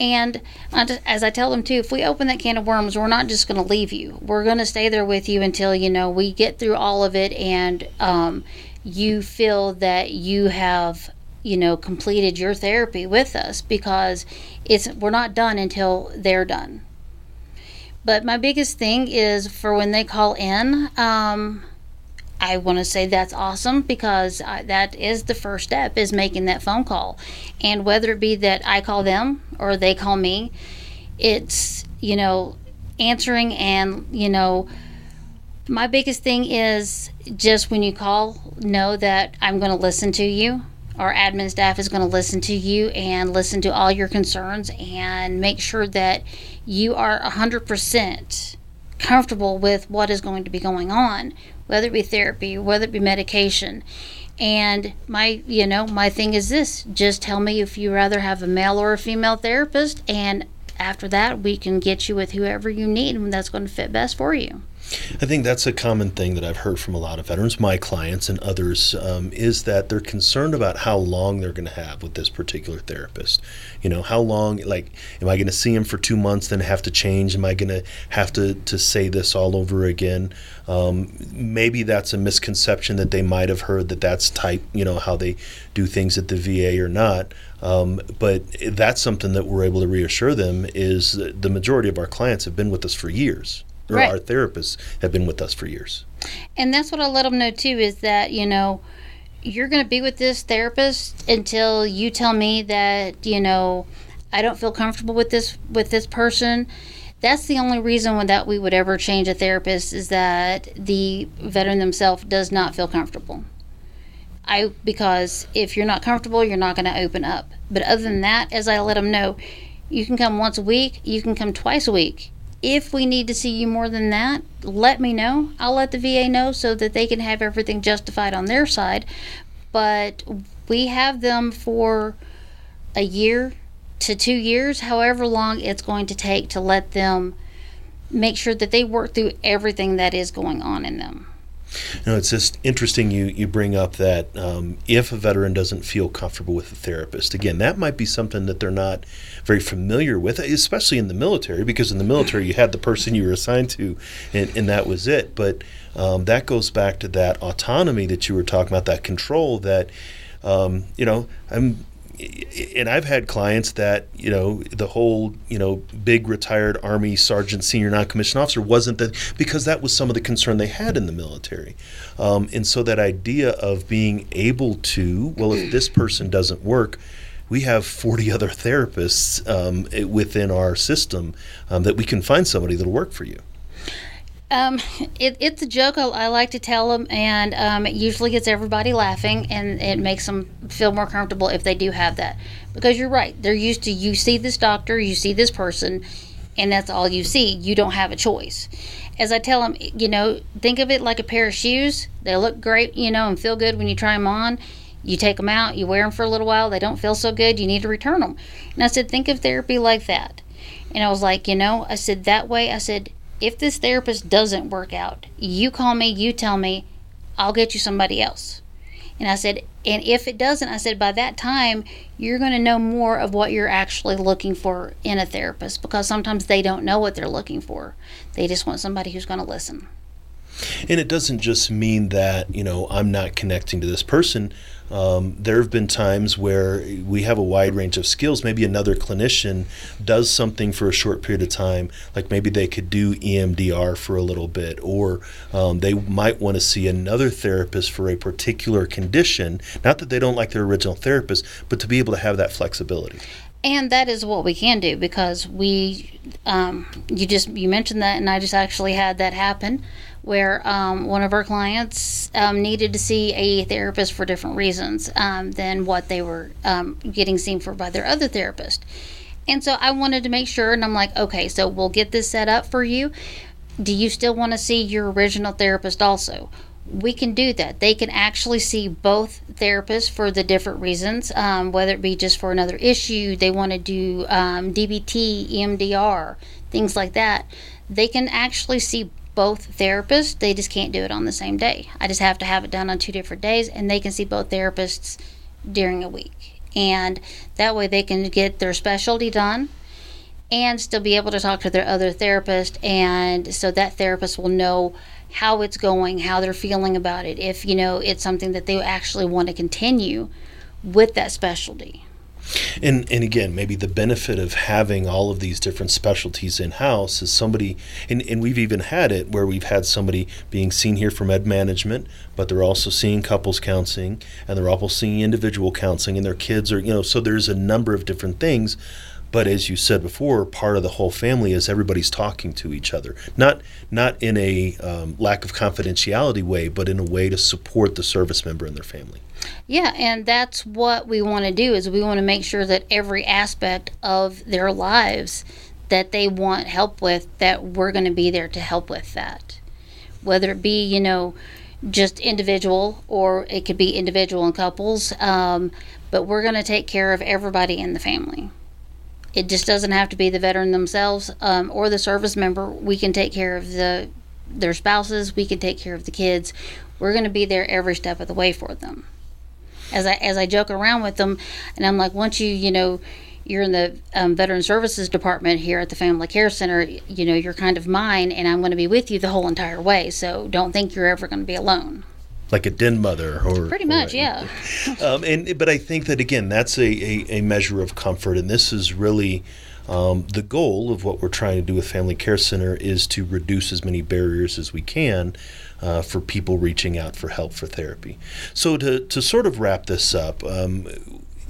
And as I tell them too, if we open that can of worms, we're not just going to leave you. We're going to stay there with you until you know we get through all of it and um, you feel that you have you know completed your therapy with us because it's we're not done until they're done. But my biggest thing is for when they call in um, i want to say that's awesome because I, that is the first step is making that phone call. And whether it be that i call them or they call me it's you know answering and you know my biggest thing is just when you call, know that I'm going to listen to you. Our admin staff is going to listen to you and listen to all your concerns and make sure that you are 100% comfortable with what is going to be going on, whether it be therapy, whether it be medication. And my, you know, my thing is this just tell me if you rather have a male or a female therapist, and after that, we can get you with whoever you need and that's going to fit best for you. I think that's a common thing that I've heard from a lot of veterans, my clients and others, um, is that they're concerned about how long they're going to have with this particular therapist. You know, how long, like, am I going to see him for two months, then have to change? Am I going to have to, to say this all over again? Um, maybe that's a misconception that they might have heard that that's type, you know, how they do things at the VA or not. Um, but that's something that we're able to reassure them is the majority of our clients have been with us for years or right. our therapists have been with us for years. And that's what I let them know too is that, you know, you're going to be with this therapist until you tell me that, you know, I don't feel comfortable with this with this person. That's the only reason that we would ever change a therapist is that the veteran themselves does not feel comfortable. I because if you're not comfortable, you're not going to open up. But other than that, as I let them know, you can come once a week, you can come twice a week if we need to see you more than that, let me know. I'll let the VA know so that they can have everything justified on their side. But we have them for a year to two years, however long it's going to take to let them make sure that they work through everything that is going on in them. No, it's just interesting you, you bring up that um, if a veteran doesn't feel comfortable with a therapist, again, that might be something that they're not very familiar with, especially in the military, because in the military you had the person you were assigned to, and, and that was it. But um, that goes back to that autonomy that you were talking about, that control that, um, you know, I'm and I've had clients that you know the whole you know big retired army sergeant senior non-commissioned officer wasn't that because that was some of the concern they had in the military, um, and so that idea of being able to well if this person doesn't work. We have 40 other therapists um, within our system um, that we can find somebody that'll work for you. Um, it, it's a joke I, I, like to tell them, and um, it usually gets everybody laughing, and it makes them feel more comfortable if they do have that. Because you're right, they're used to you see this doctor, you see this person, and that's all you see. You don't have a choice. As I tell them, you know, think of it like a pair of shoes. They look great, you know, and feel good when you try them on. You take them out, you wear them for a little while, they don't feel so good, you need to return them. And I said, think of therapy like that. And I was like, you know, I said, that way, I said, if this therapist doesn't work out, you call me, you tell me, I'll get you somebody else. And I said, and if it doesn't, I said, by that time, you're going to know more of what you're actually looking for in a therapist because sometimes they don't know what they're looking for. They just want somebody who's going to listen. And it doesn't just mean that, you know, I'm not connecting to this person. Um, there have been times where we have a wide range of skills. Maybe another clinician does something for a short period of time, like maybe they could do EMDR for a little bit, or um, they might want to see another therapist for a particular condition. Not that they don't like their original therapist, but to be able to have that flexibility and that is what we can do because we um, you just you mentioned that and i just actually had that happen where um, one of our clients um, needed to see a therapist for different reasons um, than what they were um, getting seen for by their other therapist and so i wanted to make sure and i'm like okay so we'll get this set up for you do you still want to see your original therapist also we can do that. They can actually see both therapists for the different reasons, um, whether it be just for another issue, they want to do um, DBT, EMDR, things like that. They can actually see both therapists. They just can't do it on the same day. I just have to have it done on two different days, and they can see both therapists during a week. And that way they can get their specialty done and still be able to talk to their other therapist. And so that therapist will know how it's going, how they're feeling about it, if you know it's something that they actually want to continue with that specialty. And and again, maybe the benefit of having all of these different specialties in house is somebody and, and we've even had it where we've had somebody being seen here for med management, but they're also seeing couples counseling and they're also seeing individual counseling and their kids are, you know, so there's a number of different things but as you said before, part of the whole family is everybody's talking to each other, not not in a um, lack of confidentiality way, but in a way to support the service member and their family. Yeah, and that's what we want to do is we want to make sure that every aspect of their lives that they want help with, that we're going to be there to help with that. Whether it be, you know, just individual or it could be individual and couples, um, but we're going to take care of everybody in the family. It just doesn't have to be the veteran themselves um, or the service member. We can take care of the their spouses. We can take care of the kids. We're going to be there every step of the way for them. As I as I joke around with them, and I'm like, once you you know you're in the um, veteran services department here at the family care center you know you're kind of mine and i'm going to be with you the whole entire way so don't think you're ever going to be alone like a den mother or pretty much or, yeah um, and but i think that again that's a, a, a measure of comfort and this is really um, the goal of what we're trying to do with family care center is to reduce as many barriers as we can uh, for people reaching out for help for therapy so to, to sort of wrap this up um,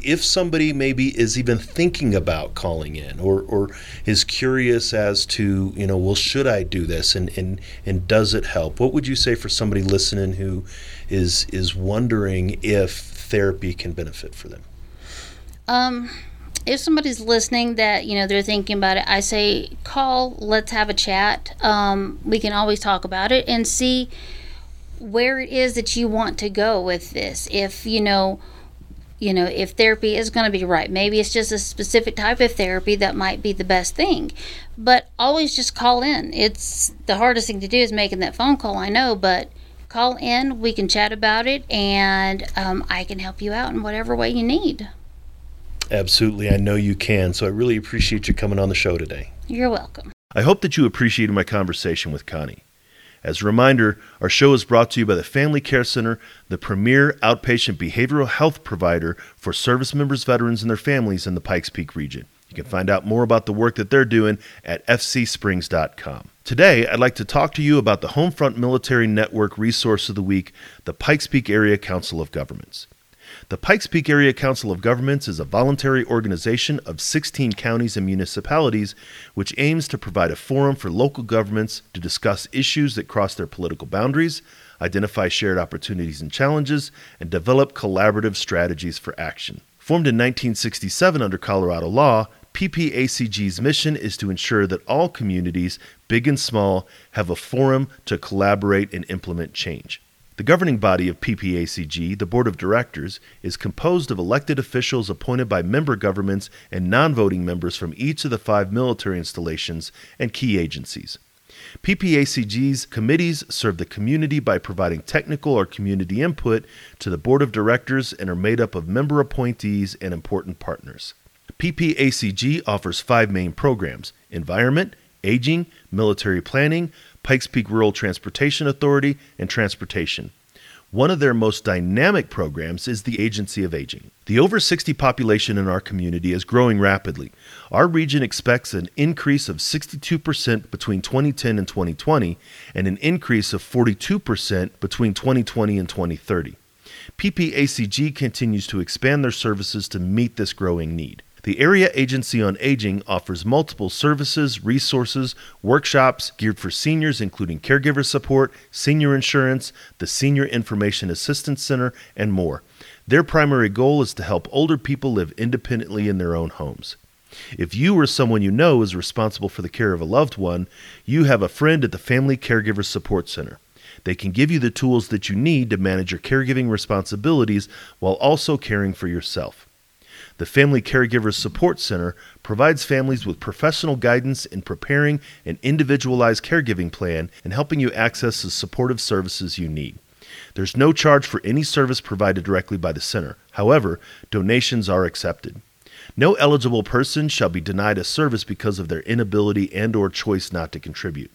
if somebody maybe is even thinking about calling in or, or is curious as to, you know, well, should I do this and, and, and does it help? What would you say for somebody listening who is is wondering if therapy can benefit for them? Um, if somebody's listening that you know they're thinking about it, I say call. Let's have a chat. Um, we can always talk about it and see where it is that you want to go with this. If you know you know, if therapy is going to be right. Maybe it's just a specific type of therapy that might be the best thing. But always just call in. It's the hardest thing to do is making that phone call, I know, but call in. We can chat about it and um, I can help you out in whatever way you need. Absolutely. I know you can. So I really appreciate you coming on the show today. You're welcome. I hope that you appreciated my conversation with Connie. As a reminder, our show is brought to you by the Family Care Center, the premier outpatient behavioral health provider for service members, veterans, and their families in the Pikes Peak region. You can find out more about the work that they're doing at fcsprings.com. Today, I'd like to talk to you about the Homefront Military Network Resource of the Week, the Pikes Peak Area Council of Governments. The Pikes Peak Area Council of Governments is a voluntary organization of 16 counties and municipalities which aims to provide a forum for local governments to discuss issues that cross their political boundaries, identify shared opportunities and challenges, and develop collaborative strategies for action. Formed in 1967 under Colorado law, PPACG's mission is to ensure that all communities, big and small, have a forum to collaborate and implement change. The governing body of PPACG, the Board of Directors, is composed of elected officials appointed by member governments and non voting members from each of the five military installations and key agencies. PPACG's committees serve the community by providing technical or community input to the Board of Directors and are made up of member appointees and important partners. PPACG offers five main programs environment, aging, military planning, Pikes Peak Rural Transportation Authority, and transportation. One of their most dynamic programs is the Agency of Aging. The over 60 population in our community is growing rapidly. Our region expects an increase of 62% between 2010 and 2020 and an increase of 42% between 2020 and 2030. PPACG continues to expand their services to meet this growing need. The Area Agency on Aging offers multiple services, resources, workshops geared for seniors, including caregiver support, senior insurance, the Senior Information Assistance Center, and more. Their primary goal is to help older people live independently in their own homes. If you or someone you know is responsible for the care of a loved one, you have a friend at the Family Caregiver Support Center. They can give you the tools that you need to manage your caregiving responsibilities while also caring for yourself. The Family Caregivers Support Center provides families with professional guidance in preparing an individualized caregiving plan and helping you access the supportive services you need. There's no charge for any service provided directly by the center. However, donations are accepted. No eligible person shall be denied a service because of their inability and or choice not to contribute.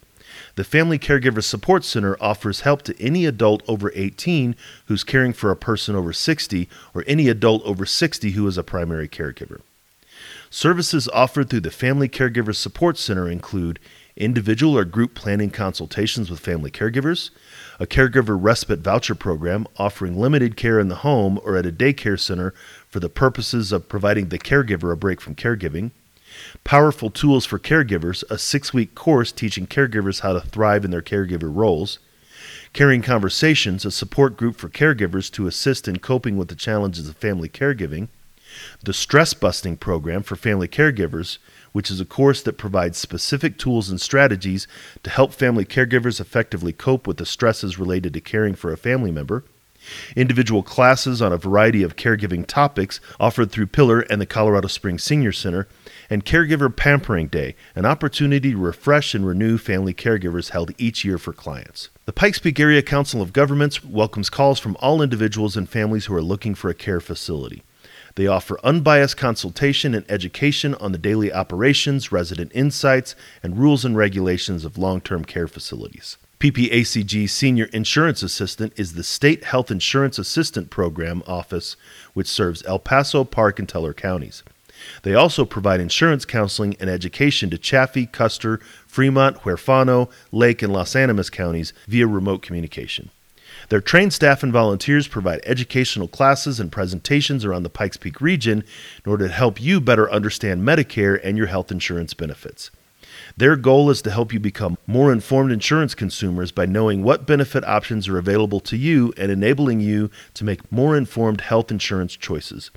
The Family Caregiver Support Center offers help to any adult over 18 who's caring for a person over 60 or any adult over 60 who is a primary caregiver. Services offered through the Family Caregiver Support Center include individual or group planning consultations with family caregivers, a caregiver respite voucher program offering limited care in the home or at a daycare center for the purposes of providing the caregiver a break from caregiving, Powerful Tools for Caregivers, a six week course teaching caregivers how to thrive in their caregiver roles. Caring Conversations, a support group for caregivers to assist in coping with the challenges of family caregiving. The Stress Busting Program for Family Caregivers, which is a course that provides specific tools and strategies to help family caregivers effectively cope with the stresses related to caring for a family member. Individual classes on a variety of caregiving topics offered through Pillar and the Colorado Springs Senior Center, and Caregiver Pampering Day, an opportunity to refresh and renew family caregivers held each year for clients. The Pikes Peak Area Council of Governments welcomes calls from all individuals and families who are looking for a care facility. They offer unbiased consultation and education on the daily operations, resident insights, and rules and regulations of long term care facilities. PPACG Senior Insurance Assistant is the State Health Insurance Assistant Program office which serves El Paso, Park, and Teller counties. They also provide insurance counseling and education to Chaffee, Custer, Fremont, Huerfano, Lake, and Las Animas counties via remote communication. Their trained staff and volunteers provide educational classes and presentations around the Pikes Peak region in order to help you better understand Medicare and your health insurance benefits. Their goal is to help you become more informed insurance consumers by knowing what benefit options are available to you and enabling you to make more informed health insurance choices.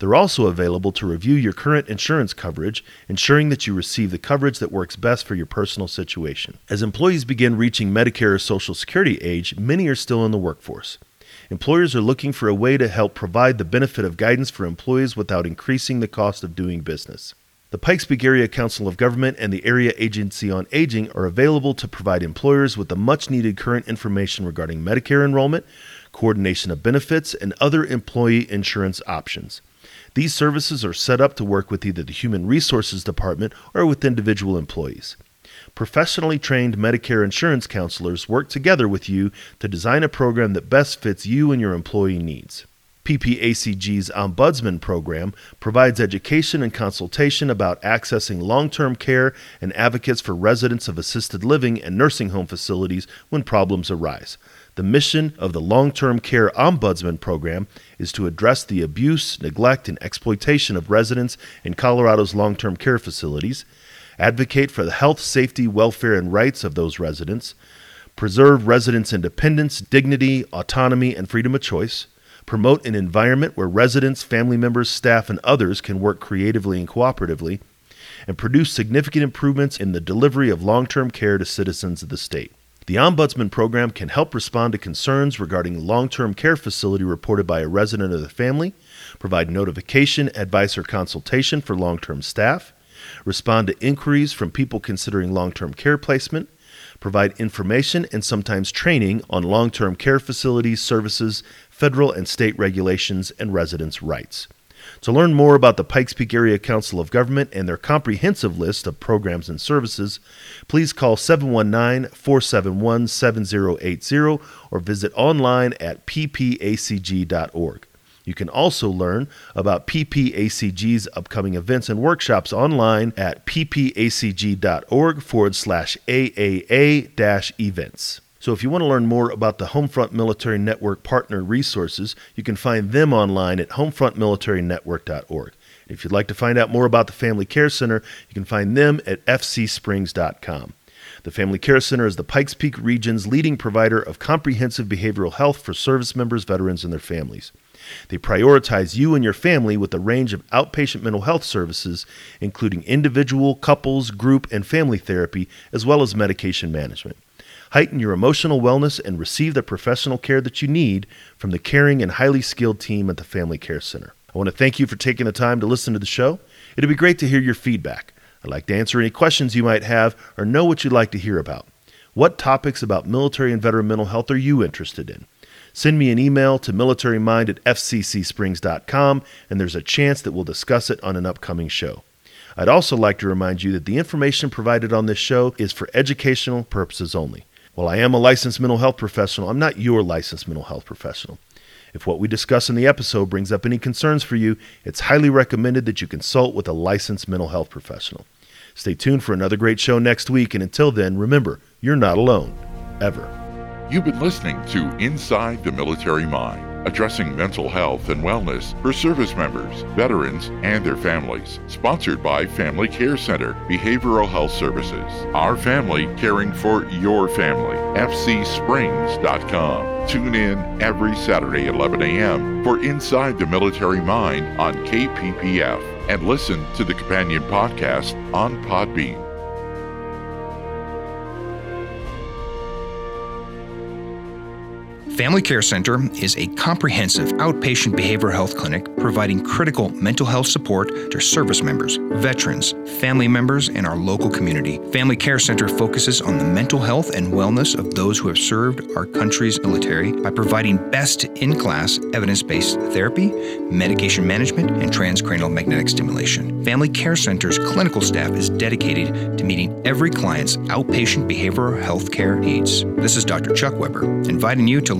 They're also available to review your current insurance coverage, ensuring that you receive the coverage that works best for your personal situation. As employees begin reaching Medicare or Social Security age, many are still in the workforce. Employers are looking for a way to help provide the benefit of guidance for employees without increasing the cost of doing business. The Pikes Peak Area Council of Government and the Area Agency on Aging are available to provide employers with the much needed current information regarding Medicare enrollment, coordination of benefits, and other employee insurance options. These services are set up to work with either the Human Resources Department or with individual employees. Professionally trained Medicare insurance counselors work together with you to design a program that best fits you and your employee needs. PPACG's Ombudsman program provides education and consultation about accessing long term care and advocates for residents of assisted living and nursing home facilities when problems arise. The mission of the Long Term Care Ombudsman program is to address the abuse, neglect, and exploitation of residents in Colorado's long term care facilities, advocate for the health, safety, welfare, and rights of those residents, preserve residents' independence, dignity, autonomy, and freedom of choice promote an environment where residents, family members, staff, and others can work creatively and cooperatively, and produce significant improvements in the delivery of long term care to citizens of the state. The Ombudsman program can help respond to concerns regarding long term care facility reported by a resident of the family, provide notification, advice, or consultation for long term staff, respond to inquiries from people considering long term care placement, provide information and sometimes training on long term care facilities, services, federal and state regulations, and residents' rights. To learn more about the Pikes Peak Area Council of Government and their comprehensive list of programs and services, please call 719 471 7080 or visit online at ppacg.org. You can also learn about PPACG's upcoming events and workshops online at ppacg.org forward slash AAA events. So if you want to learn more about the Homefront Military Network partner resources, you can find them online at homefrontmilitarynetwork.org. If you'd like to find out more about the Family Care Center, you can find them at fcsprings.com. The Family Care Center is the Pikes Peak region's leading provider of comprehensive behavioral health for service members, veterans, and their families. They prioritize you and your family with a range of outpatient mental health services, including individual, couples, group, and family therapy, as well as medication management. Heighten your emotional wellness and receive the professional care that you need from the caring and highly skilled team at the Family Care Center. I want to thank you for taking the time to listen to the show. It'd be great to hear your feedback. I'd like to answer any questions you might have or know what you'd like to hear about. What topics about military and veteran mental health are you interested in? Send me an email to militarymind at fcsprings.com, and there's a chance that we'll discuss it on an upcoming show. I'd also like to remind you that the information provided on this show is for educational purposes only. While I am a licensed mental health professional, I'm not your licensed mental health professional. If what we discuss in the episode brings up any concerns for you, it's highly recommended that you consult with a licensed mental health professional. Stay tuned for another great show next week, and until then, remember, you're not alone, ever. You've been listening to Inside the Military Mind addressing mental health and wellness for service members, veterans, and their families. Sponsored by Family Care Center Behavioral Health Services. Our family caring for your family. FCSprings.com. Tune in every Saturday at 11 a.m. for Inside the Military Mind on KPPF and listen to the companion podcast on Podbean. Family Care Center is a comprehensive outpatient behavioral health clinic providing critical mental health support to service members, veterans, family members, and our local community. Family Care Center focuses on the mental health and wellness of those who have served our country's military by providing best in class evidence based therapy, medication management, and transcranial magnetic stimulation. Family Care Center's clinical staff is dedicated to meeting every client's outpatient behavioral health care needs. This is Dr. Chuck Weber, inviting you to